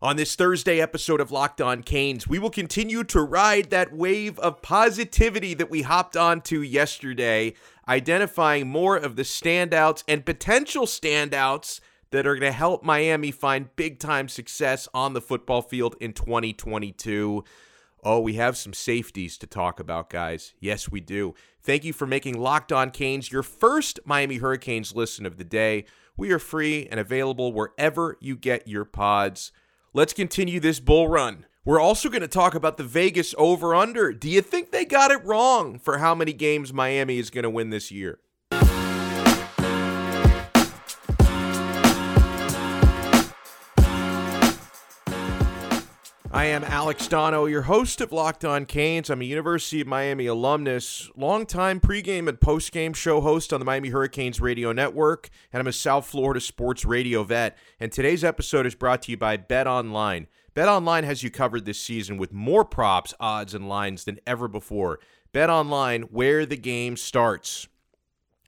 On this Thursday episode of Locked On Canes, we will continue to ride that wave of positivity that we hopped onto yesterday, identifying more of the standouts and potential standouts that are going to help Miami find big time success on the football field in 2022. Oh, we have some safeties to talk about, guys. Yes, we do. Thank you for making Locked On Canes your first Miami Hurricanes listen of the day. We are free and available wherever you get your pods. Let's continue this bull run. We're also going to talk about the Vegas over under. Do you think they got it wrong for how many games Miami is going to win this year? I am Alex Donno, your host of Locked On Canes. I'm a University of Miami alumnus, longtime pregame and postgame show host on the Miami Hurricanes radio network, and I'm a South Florida sports radio vet. And today's episode is brought to you by Bet Online. Bet Online has you covered this season with more props, odds, and lines than ever before. Bet Online, where the game starts.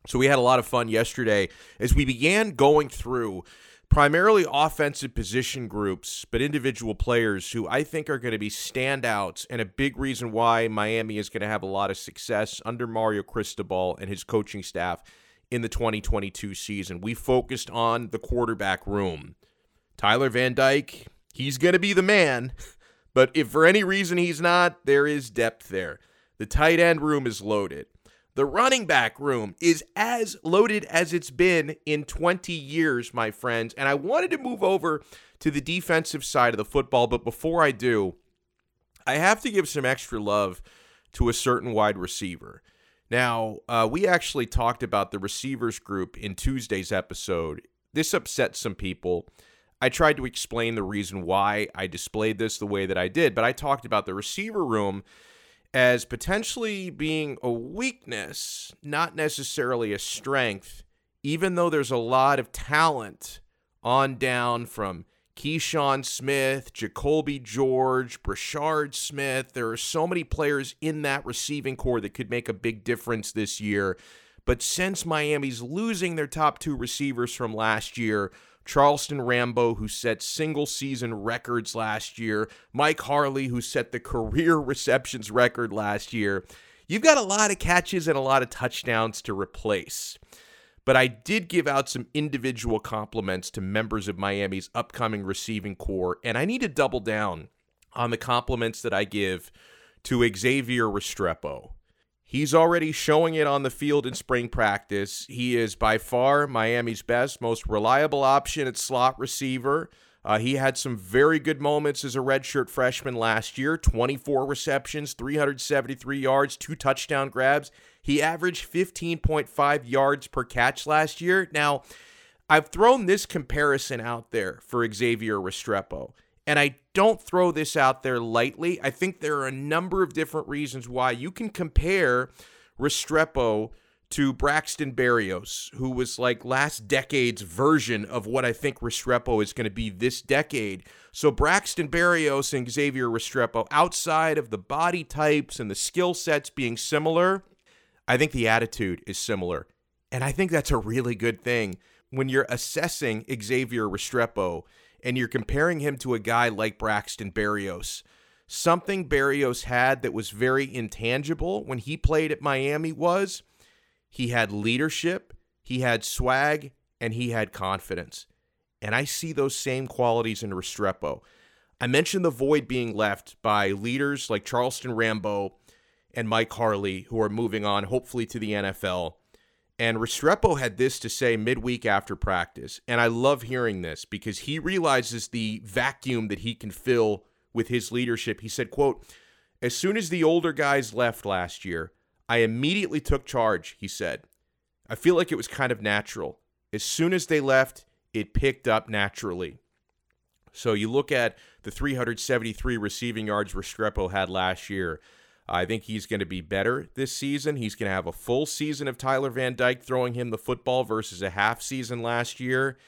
So we had a lot of fun yesterday as we began going through primarily offensive position groups, but individual players who I think are going to be standouts and a big reason why Miami is going to have a lot of success under Mario Cristobal and his coaching staff in the 2022 season. We focused on the quarterback room. Tyler Van Dyke, he's going to be the man, but if for any reason he's not, there is depth there. The tight end room is loaded. The running back room is as loaded as it's been in 20 years, my friends. And I wanted to move over to the defensive side of the football, but before I do, I have to give some extra love to a certain wide receiver. Now, uh, we actually talked about the receivers group in Tuesday's episode. This upset some people. I tried to explain the reason why I displayed this the way that I did, but I talked about the receiver room as potentially being a weakness, not necessarily a strength, even though there's a lot of talent on down from Keyshawn Smith, Jacolby George, Brashard Smith. There are so many players in that receiving core that could make a big difference this year. But since Miami's losing their top two receivers from last year, Charleston Rambo, who set single season records last year, Mike Harley, who set the career receptions record last year. You've got a lot of catches and a lot of touchdowns to replace. But I did give out some individual compliments to members of Miami's upcoming receiving core, and I need to double down on the compliments that I give to Xavier Restrepo. He's already showing it on the field in spring practice. He is by far Miami's best, most reliable option at slot receiver. Uh, he had some very good moments as a redshirt freshman last year 24 receptions, 373 yards, two touchdown grabs. He averaged 15.5 yards per catch last year. Now, I've thrown this comparison out there for Xavier Restrepo. And I don't throw this out there lightly. I think there are a number of different reasons why you can compare Restrepo to Braxton Berrios, who was like last decade's version of what I think Restrepo is going to be this decade. So Braxton Berrios and Xavier Restrepo, outside of the body types and the skill sets being similar, I think the attitude is similar. And I think that's a really good thing when you're assessing Xavier Restrepo and you're comparing him to a guy like Braxton Berrios. Something Berrios had that was very intangible when he played at Miami was he had leadership, he had swag, and he had confidence. And I see those same qualities in Restrepo. I mentioned the void being left by leaders like Charleston Rambo and Mike Harley, who are moving on, hopefully, to the NFL. And Restrepo had this to say midweek after practice. And I love hearing this because he realizes the vacuum that he can fill with his leadership. He said, quote, as soon as the older guys left last year, I immediately took charge, he said. I feel like it was kind of natural. As soon as they left, it picked up naturally. So you look at the 373 receiving yards Restrepo had last year. I think he's going to be better this season. He's going to have a full season of Tyler Van Dyke throwing him the football versus a half season last year.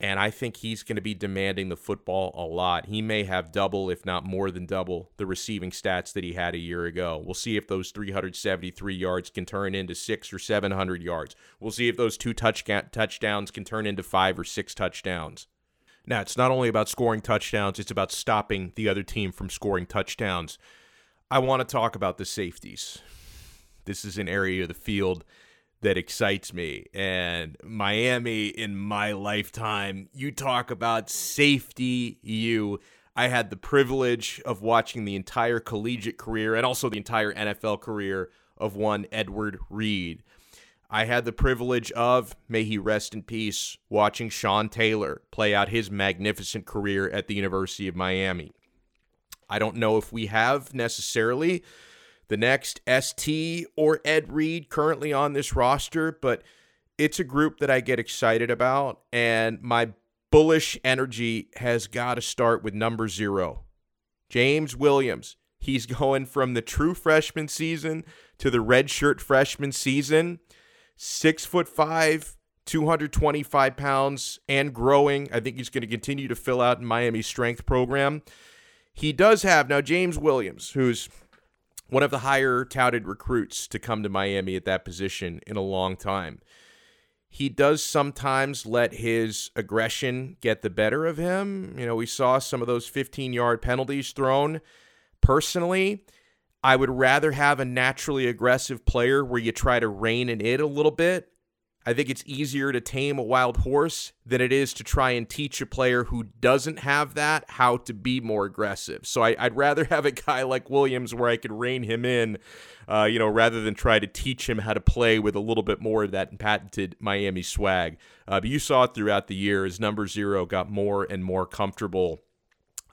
And I think he's going to be demanding the football a lot. He may have double, if not more than double, the receiving stats that he had a year ago. We'll see if those 373 yards can turn into six or 700 yards. We'll see if those two touch touchdowns can turn into five or six touchdowns. Now, it's not only about scoring touchdowns, it's about stopping the other team from scoring touchdowns. I want to talk about the safeties. This is an area of the field that excites me. And Miami, in my lifetime, you talk about safety, you. I had the privilege of watching the entire collegiate career and also the entire NFL career of one Edward Reed. I had the privilege of, may he rest in peace, watching Sean Taylor play out his magnificent career at the University of Miami. I don't know if we have necessarily the next ST or Ed Reed currently on this roster, but it's a group that I get excited about, and my bullish energy has got to start with number zero, James Williams. He's going from the true freshman season to the redshirt freshman season six foot five, 225 pounds, and growing. I think he's going to continue to fill out in Miami's strength program. He does have now James Williams, who's one of the higher touted recruits to come to Miami at that position in a long time. He does sometimes let his aggression get the better of him. You know, we saw some of those 15 yard penalties thrown. Personally, I would rather have a naturally aggressive player where you try to rein in it a little bit. I think it's easier to tame a wild horse than it is to try and teach a player who doesn't have that how to be more aggressive. So I, would rather have a guy like Williams where I could rein him in, uh, you know, rather than try to teach him how to play with a little bit more of that patented Miami swag. Uh, but you saw it throughout the year as number zero got more and more comfortable.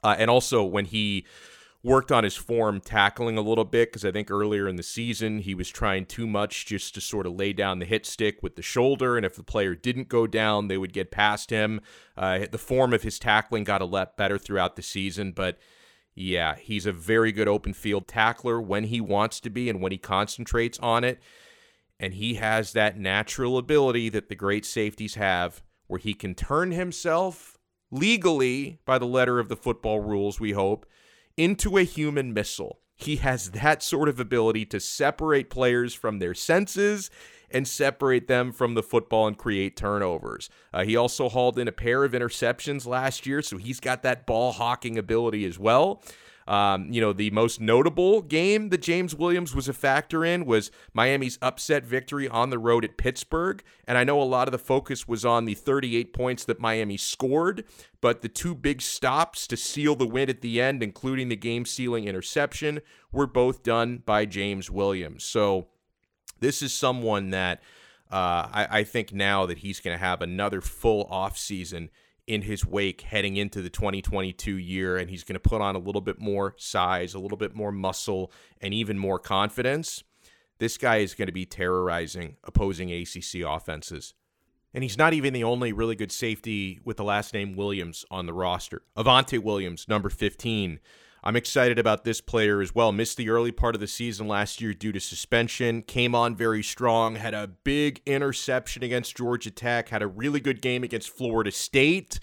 Uh, and also when he worked on his form tackling a little bit because I think earlier in the season he was trying too much just to sort of lay down the hit stick with the shoulder, and if the player didn't go down, they would get past him. Uh, the form of his tackling got a lot better throughout the season, but yeah, he's a very good open field tackler when he wants to be and when he concentrates on it. And he has that natural ability that the great safeties have where he can turn himself legally by the letter of the football rules, we hope into a human missile. He has that sort of ability to separate players from their senses and separate them from the football and create turnovers. Uh, he also hauled in a pair of interceptions last year, so he's got that ball hawking ability as well. Um, you know, the most notable game that James Williams was a factor in was Miami's upset victory on the road at Pittsburgh. And I know a lot of the focus was on the 38 points that Miami scored, but the two big stops to seal the win at the end, including the game sealing interception, were both done by James Williams. So this is someone that uh, I, I think now that he's going to have another full offseason in his wake heading into the 2022 year, and he's going to put on a little bit more size, a little bit more muscle, and even more confidence. This guy is going to be terrorizing opposing ACC offenses. And he's not even the only really good safety with the last name Williams on the roster. Avantae Williams, number 15, I'm excited about this player as well. Missed the early part of the season last year due to suspension. Came on very strong. Had a big interception against Georgia Tech. Had a really good game against Florida State.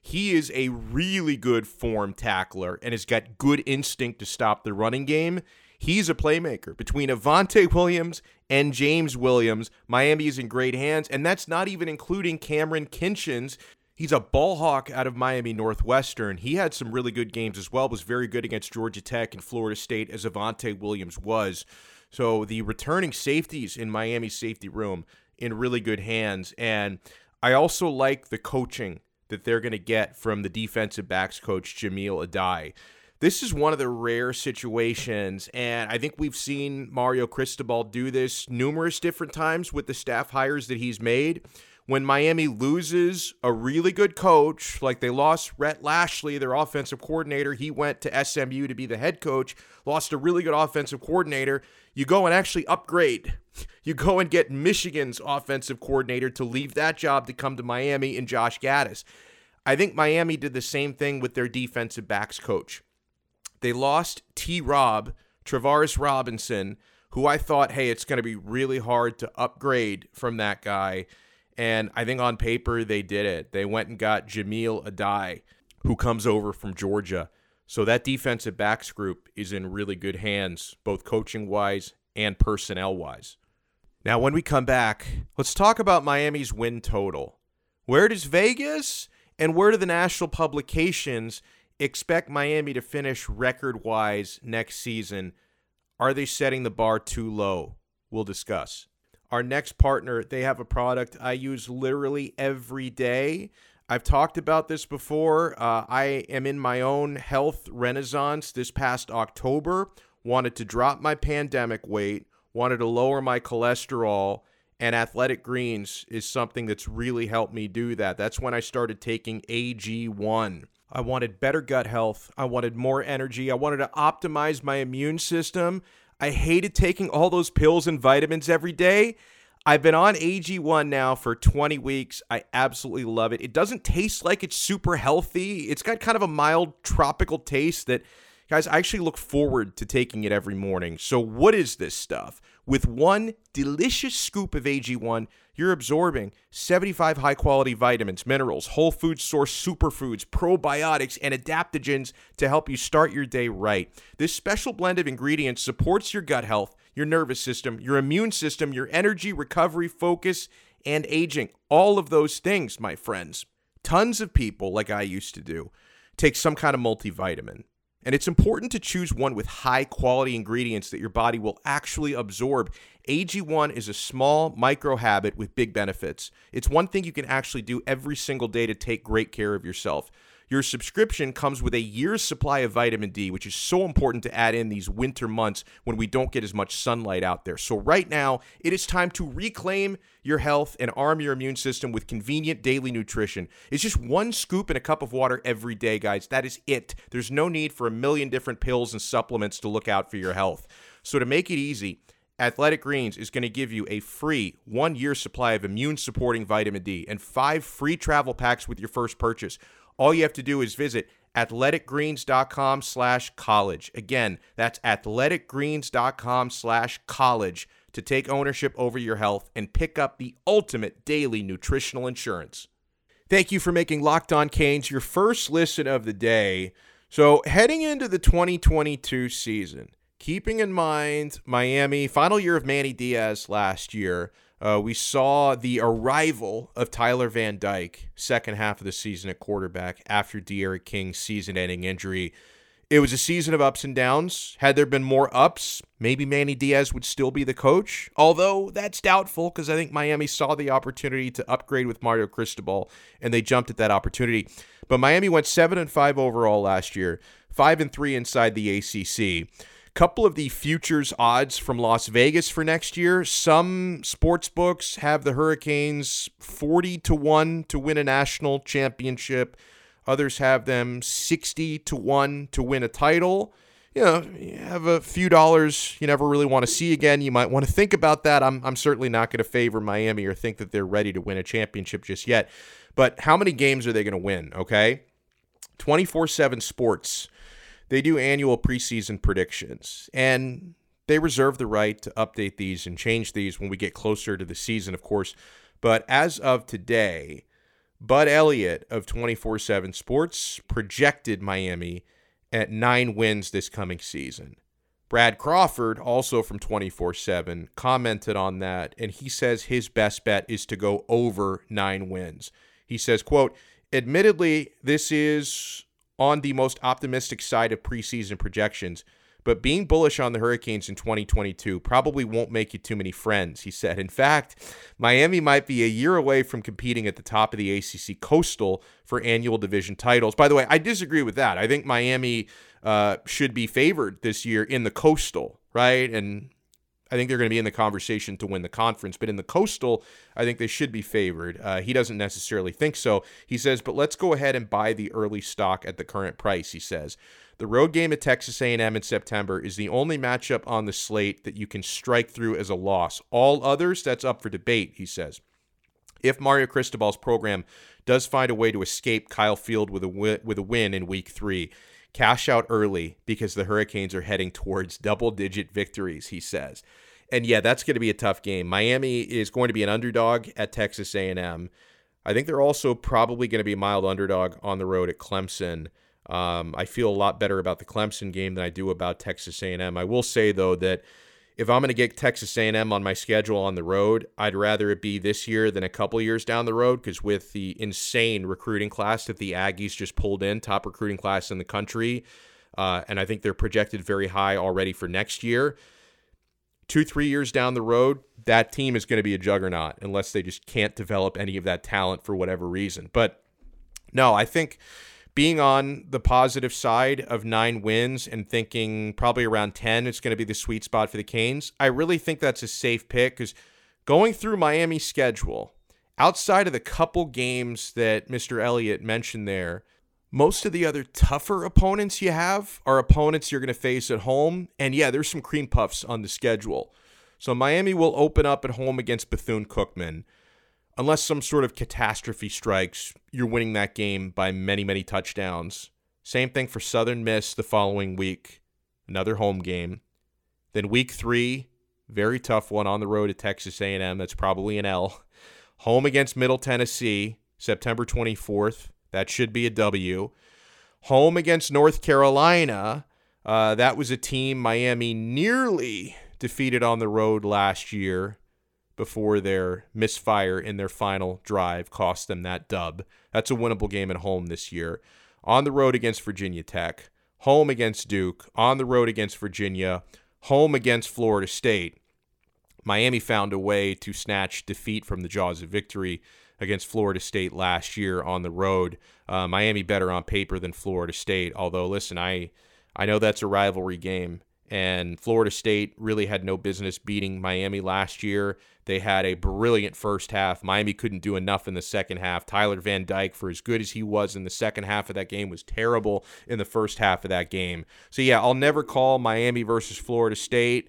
He is a really good form tackler and has got good instinct to stop the running game. He's a playmaker. Between Avantae Williams and James Williams, Miami is in great hands, and that's not even including Cameron Kinchens, He's a ball hawk out of Miami Northwestern. He had some really good games as well, was very good against Georgia Tech and Florida State, as Avantae Williams was. So the returning safeties in Miami's safety room in really good hands. And I also like the coaching that they're going to get from the defensive backs coach, Jahmile Addae. This is one of the rare situations, and I think we've seen Mario Cristobal do this numerous different times with the staff hires that he's made when Miami loses a really good coach, like they lost Rhett Lashlee, their offensive coordinator, he went to SMU to be the head coach, lost a really good offensive coordinator, you go and actually upgrade. You go and get Michigan's offensive coordinator to leave that job to come to Miami and Josh Gattis. I think Miami did the same thing with their defensive backs coach. They lost T Rob, Travaris Robinson, who I thought, hey, it's going to be really hard to upgrade from that guy and I think on paper they did it. They went and got Jahmile Addae, who comes over from Georgia. So that defensive backs group is in really good hands, both coaching wise and personnel wise. Now, when we come back, let's talk about Miami's win total. Where does Vegas And where do the national publications expect Miami to finish record wise next season? Are they setting the bar too low? We'll discuss. Our next partner, they have a product I use literally every day. I've talked about this before. Uh, I am in my own health renaissance this past October. Wanted to drop my pandemic weight, wanted to lower my cholesterol, and Athletic Greens is something that's really helped me do that. That's when I started taking AG1. I wanted better gut health. I wanted more energy. I wanted to optimize my immune system. I hated taking all those pills and vitamins every day. I've been on AG1 now for 20 weeks. I absolutely love it. It doesn't taste like it's super healthy. It's got kind of a mild tropical taste that, guys, I actually look forward to taking it every morning. So, what is this stuff? With one delicious scoop of AG1, you're absorbing 75 high quality vitamins, minerals, whole food source superfoods, probiotics, and adaptogens to help you start your day right. This special blend of ingredients supports your gut health, your nervous system, your immune system, your energy, recovery, focus, and aging. All of those things, my friends. Tons of people, like I used to do, take some kind of multivitamin. And it's important to choose one with high quality ingredients that your body will actually absorb. AG1 is a small micro habit with big benefits. It's one thing you can actually do every single day to take great care of yourself. Your subscription comes with a year's supply of vitamin D, which is so important to add in these winter months when we don't get as much sunlight out there. So, right now, it is time to reclaim your health and arm your immune system with convenient daily nutrition. It's just one scoop in a cup of water every day, guys. That is it. There's no need for a million different pills and supplements to look out for your health. So, to make it easy, Athletic Greens is going to give you a free one year supply of immune supporting vitamin D and five free travel packs with your first purchase. All you have to do is visit athleticgreens.com slash college. Again, that's athleticgreens.com slash college to take ownership over your health and pick up the ultimate daily nutritional insurance. Thank you for making Locked On Canes your first listen of the day. So, heading into the 2022 season, keeping in mind Miami, final year of Manny Diaz last year, uh, we saw the arrival of Tyler Van Dyke, second half of the season at quarterback after D'Eriq King's season ending injury. It was a season of ups and downs. Had there been more ups, maybe Manny Diaz would still be the coach. Although that's doubtful because I think Miami saw the opportunity to upgrade with Mario Cristobal and they jumped at that opportunity. But Miami went 7 and 5 overall last year, 5 and 3 inside the ACC couple of the futures odds from Las Vegas for next year. Some sports books have the Hurricanes 40 to 1 to win a national championship. Others have them 60 to 1 to win a title. You know, you have a few dollars you never really want to see again. You might want to think about that. I'm, I'm certainly not going to favor Miami or think that they're ready to win a championship just yet. But how many games are they going to win? Okay. 24 7 sports they do annual preseason predictions, and they reserve the right to update these and change these when we get closer to the season, of course. But as of today, Bud Elliott of 24 7 Sports projected Miami at nine wins this coming season. Brad Crawford, also from 24 7, commented on that, and he says his best bet is to go over nine wins. He says, quote, admittedly, this is on the most optimistic side of preseason projections, but being bullish on the Hurricanes in 2022 probably won't make you too many friends, he said. In fact, Miami might be a year away from competing at the top of the ACC Coastal for annual division titles. By the way, I disagree with that. I think Miami uh, should be favored this year in the Coastal, right? And I think they're going to be in the conversation to win the conference. But in the Coastal, I think they should be favored. Uh, he doesn't necessarily think so. He says, but let's go ahead and buy the early stock at the current price. He says. The road game at Texas A&M in September is the only matchup on the slate that you can strike through as a loss. All others, that's up for debate, he says. If Mario Cristobal's program does find a way to escape Kyle Field with a win, with a win in week 3, Cash out early because the Hurricanes are heading towards double digit victories, he says. And yeah, that's going to be a tough game. Miami is going to be an underdog at Texas A&M. I think they're also probably going to be a mild underdog on the road at Clemson. Um, I feel a lot better about the Clemson game than I do about Texas A&M. I will say though that if I'm going to get Texas A&M on my schedule on the road, I'd rather it be this year than a couple years down the road because with the insane recruiting class that the Aggies just pulled in, top recruiting class in the country, uh, and I think they're projected very high already for next year. Two, three years down the road, that team is going to be a juggernaut unless they just can't develop any of that talent for whatever reason. But no, I think being on the positive side of nine wins and thinking probably around 10 it's going to be the sweet spot for the Canes, I really think that's a safe pick because going through Miami's schedule, outside of the couple games that Mr. Elliott mentioned there, most of the other tougher opponents you have are opponents you're going to face at home. And yeah, there's some cream puffs on the schedule. So Miami will open up at home against Bethune Cookman unless some sort of catastrophe strikes, you're winning that game by many, many touchdowns. Same thing for Southern Miss the following week, another home game. Then week three, very tough one on the road at Texas A&M. That's probably an L. Home against Middle Tennessee, September 24th. That should be a W. Home against North Carolina. Uh, that was a team Miami nearly defeated on the road last year before their misfire in their final drive cost them that dub. That's a winnable game at home this year. On the road against Virginia Tech, home against Duke, on the road against Virginia, home against Florida State. Miami found a way to snatch defeat from the jaws of victory against Florida State last year on the road. Uh, Miami better on paper than Florida State, although listen, I I know that's a rivalry game and Florida State really had no business beating Miami last year. They had a brilliant first half. Miami couldn't do enough in the second half. Tyler Van Dyke, for as good as he was in the second half of that game, was terrible in the first half of that game. So, yeah, I'll never call Miami versus Florida State.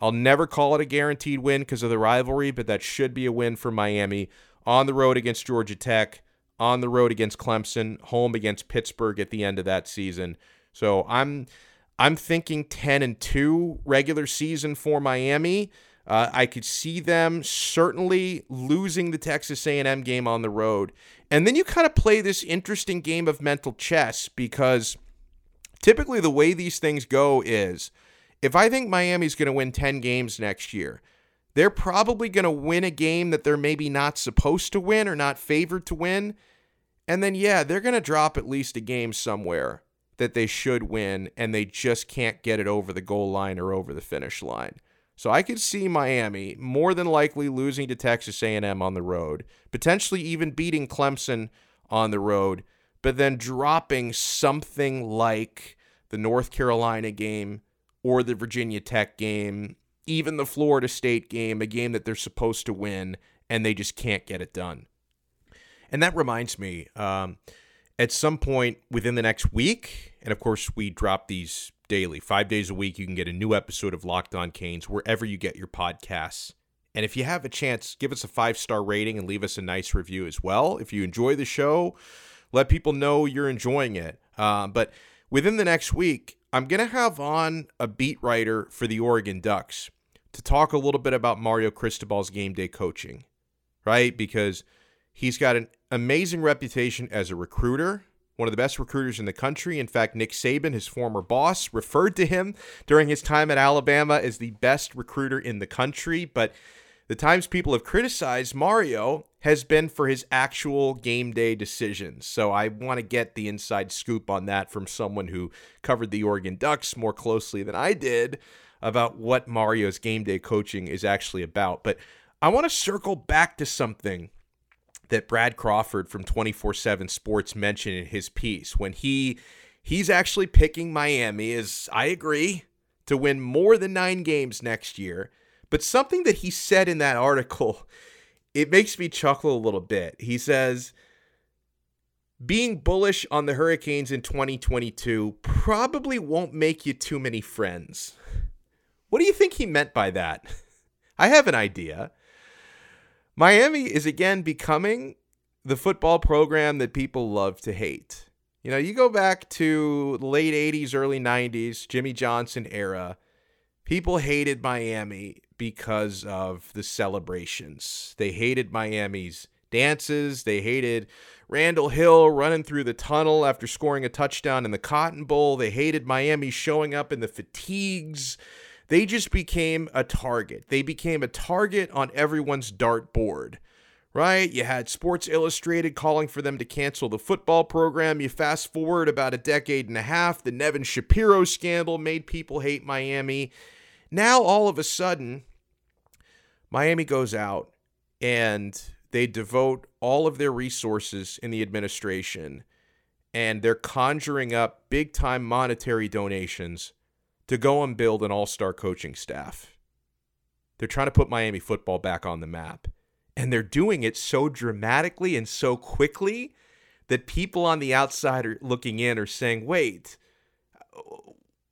I'll never call it a guaranteed win because of the rivalry, but that should be a win for Miami on the road against Georgia Tech, on the road against Clemson, home against Pittsburgh at the end of that season. So, I'm I'm thinking 10 and 2 regular season for Miami. Uh, I could see them certainly losing the Texas A&M game on the road. And then you kind of play this interesting game of mental chess because typically the way these things go is if I think Miami's going to win 10 games next year, they're probably going to win a game that they're maybe not supposed to win or not favored to win. And then, yeah, they're going to drop at least a game somewhere that they should win and they just can't get it over the goal line or over the finish line. So I could see Miami more than likely losing to Texas A&M on the road, potentially even beating Clemson on the road, but then dropping something like the North Carolina game or the Virginia Tech game, even the Florida State game, a game that they're supposed to win and they just can't get it done. And that reminds me, um, at some point within the next week. And of course, we drop these daily. Five days a week, you can get a new episode of Locked On Canes wherever you get your podcasts. And if you have a chance, give us a five star rating and leave us a nice review as well. If you enjoy the show, let people know you're enjoying it. Uh, but within the next week, I'm going to have on a beat writer for the Oregon Ducks to talk a little bit about Mario Cristobal's game day coaching, right? Because he's got an amazing reputation as a recruiter, one of the best recruiters in the country. In fact, Nick Saban, his former boss, referred to him during his time at Alabama as the best recruiter in the country. But the times people have criticized Mario has been for his actual game day decisions. So I want to get the inside scoop on that from someone who covered the Oregon Ducks more closely than I did about what Mario's game day coaching is actually about. But I want to circle back to something that Brad Crawford from 24/7 Sports mentioned in his piece when he he's actually picking Miami as I agree to win more than 9 games next year. But something that he said in that article it makes me chuckle a little bit. He says being bullish on the Hurricanes in 2022 probably won't make you too many friends. What do you think he meant by that? I have an idea. Miami is again becoming the football program that people love to hate. You know, you go back to late 80s, early 90s, Jimmy Johnson era, people hated Miami because of the celebrations. They hated Miami's dances, they hated Randall Hill running through the tunnel after scoring a touchdown in the Cotton Bowl. They hated Miami showing up in the fatigues they just became a target. They became a target on everyone's dartboard, right? You had Sports Illustrated calling for them to cancel the football program. You fast forward about a decade and a half, the Nevin Shapiro scandal made people hate Miami. Now, all of a sudden, Miami goes out and they devote all of their resources in the administration and they're conjuring up big time monetary donations to go and build an all star coaching staff. They're trying to put Miami football back on the map. And they're doing it so dramatically and so quickly that people on the outside are looking in are saying, wait,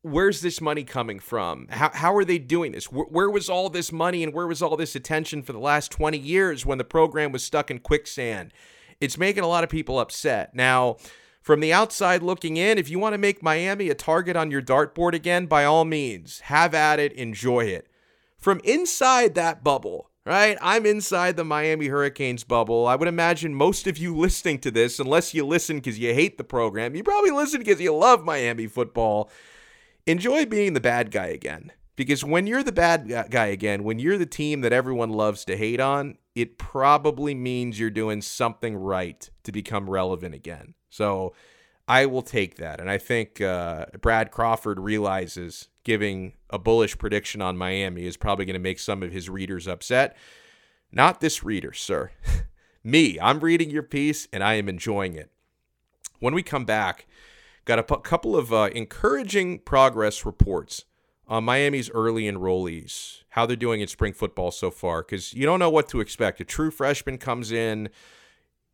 where's this money coming from? How, how are they doing this? Where, where was all this money and where was all this attention for the last 20 years when the program was stuck in quicksand? It's making a lot of people upset. Now, from the outside looking in, if you want to make Miami a target on your dartboard again, by all means, have at it, enjoy it. From inside that bubble, right? I'm inside the Miami Hurricanes bubble. I would imagine most of you listening to this, unless you listen because you hate the program, you probably listen because you love Miami football. Enjoy being the bad guy again. Because when you're the bad guy again, when you're the team that everyone loves to hate on, it probably means you're doing something right to become relevant again. So I will take that. And I think uh, Brad Crawford realizes giving a bullish prediction on Miami is probably going to make some of his readers upset. Not this reader, sir. Me. I'm reading your piece and I am enjoying it. When we come back, got a p- couple of uh, encouraging progress reports on Miami's early enrollees, how they're doing in spring football so far, because you don't know what to expect. A true freshman comes in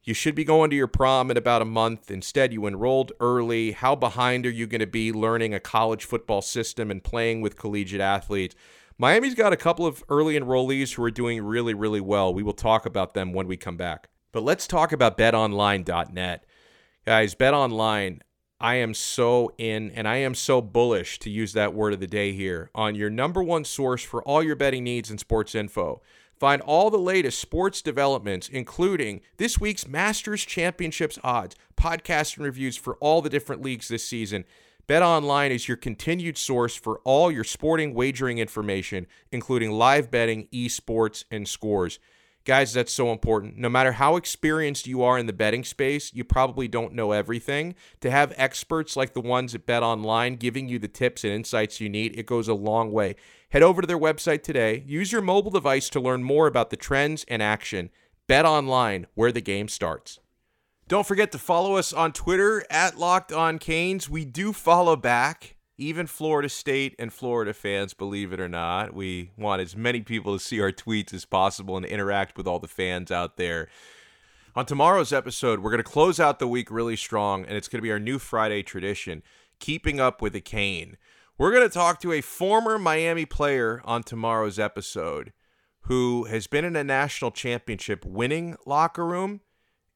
you should be going to your prom in about a month. Instead, you enrolled early. How behind are you going to be learning a college football system and playing with collegiate athletes? Miami's got a couple of early enrollees who are doing really, really well. We will talk about them when we come back. But let's talk about betonline.net. Guys, betonline, I am so in and I am so bullish to use that word of the day here on your number one source for all your betting needs and sports info. Find all the latest sports developments, including this week's Masters Championships odds, podcasts and reviews for all the different leagues this season. Bet Online is your continued source for all your sporting wagering information, including live betting, esports, and scores. Guys, that's so important. No matter how experienced you are in the betting space, you probably don't know everything. To have experts like the ones at Bet Online giving you the tips and insights you need, it goes a long way. Head over to their website today. Use your mobile device to learn more about the trends and action. Bet online, where the game starts. Don't forget to follow us on Twitter at Locked On Canes. We do follow back, even Florida State and Florida fans, believe it or not. We want as many people to see our tweets as possible and interact with all the fans out there. On tomorrow's episode, we're going to close out the week really strong, and it's going to be our new Friday tradition, keeping up with a cane. We're going to talk to a former Miami player on tomorrow's episode who has been in a national championship winning locker room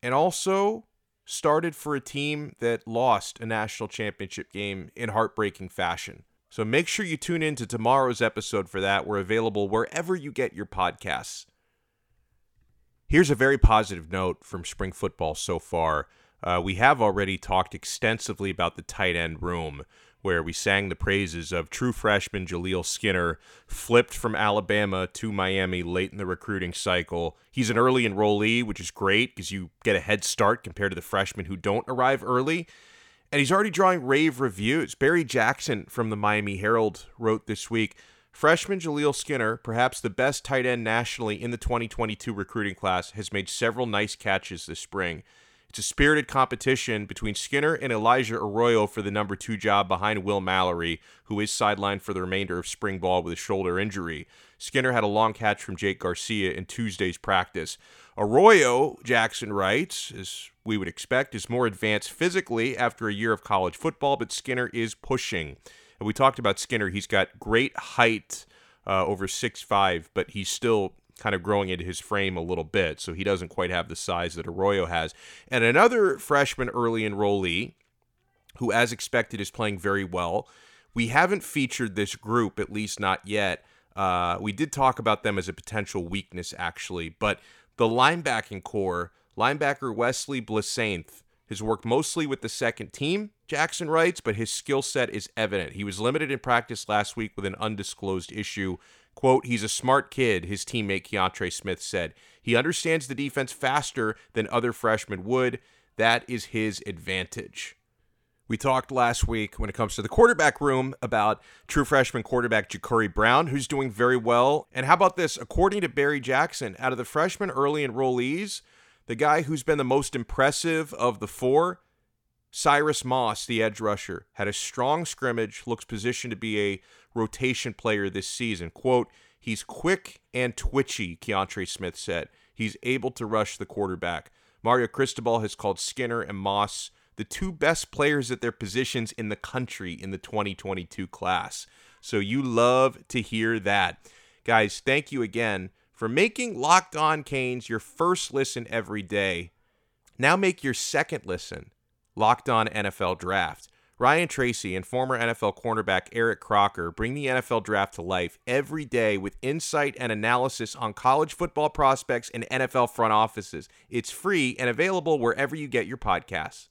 and also started for a team that lost a national championship game in heartbreaking fashion. So make sure you tune in to tomorrow's episode for that. We're available wherever you get your podcasts. Here's a very positive note from spring football so far. Uh, we have already talked extensively about the tight end room where we sang the praises of true freshman Jaleel Skinner, flipped from Alabama to Miami late in the recruiting cycle. He's an early enrollee, which is great because you get a head start compared to the freshmen who don't arrive early. And he's already drawing rave reviews. Barry Jackson from the Miami Herald wrote this week Freshman Jaleel Skinner, perhaps the best tight end nationally in the 2022 recruiting class, has made several nice catches this spring. It's a spirited competition between Skinner and Elijah Arroyo for the number two job behind Will Mallory, who is sidelined for the remainder of spring ball with a shoulder injury. Skinner had a long catch from Jake Garcia in Tuesday's practice. Arroyo, Jackson writes, as we would expect, is more advanced physically after a year of college football, but Skinner is pushing. And we talked about Skinner. He's got great height, uh, over six five, but he's still kind of growing into his frame a little bit, so he doesn't quite have the size that Arroyo has. And another freshman early enrollee, who, as expected, is playing very well. We haven't featured this group, at least not yet. Uh, we did talk about them as a potential weakness, actually, but the linebacking core, linebacker Wesley Bissainthe has worked mostly with the second team, Jackson writes, but his skill set is evident. He was limited in practice last week with an undisclosed issue. Quote, he's a smart kid, his teammate Keontra Smith said. He understands the defense faster than other freshmen would. That is his advantage. We talked last week when it comes to the quarterback room about true freshman quarterback Jacurri Brown, who's doing very well. And how about this? According to Barry Jackson, out of the freshman early enrollees, the guy who's been the most impressive of the four, Cyrus Moss, the edge rusher, had a strong scrimmage, looks positioned to be a rotation player this season. Quote, he's quick and twitchy, Keontra Smith said. He's able to rush the quarterback. Mario Cristobal has called Skinner and Moss the two best players at their positions in the country in the 2022 class. So you love to hear that. Guys, thank you again for making Locked On Canes your first listen every day. Now make your second listen Locked On NFL Draft. Ryan Tracy and former NFL cornerback Eric Crocker bring the NFL draft to life every day with insight and analysis on college football prospects and NFL front offices. It's free and available wherever you get your podcasts.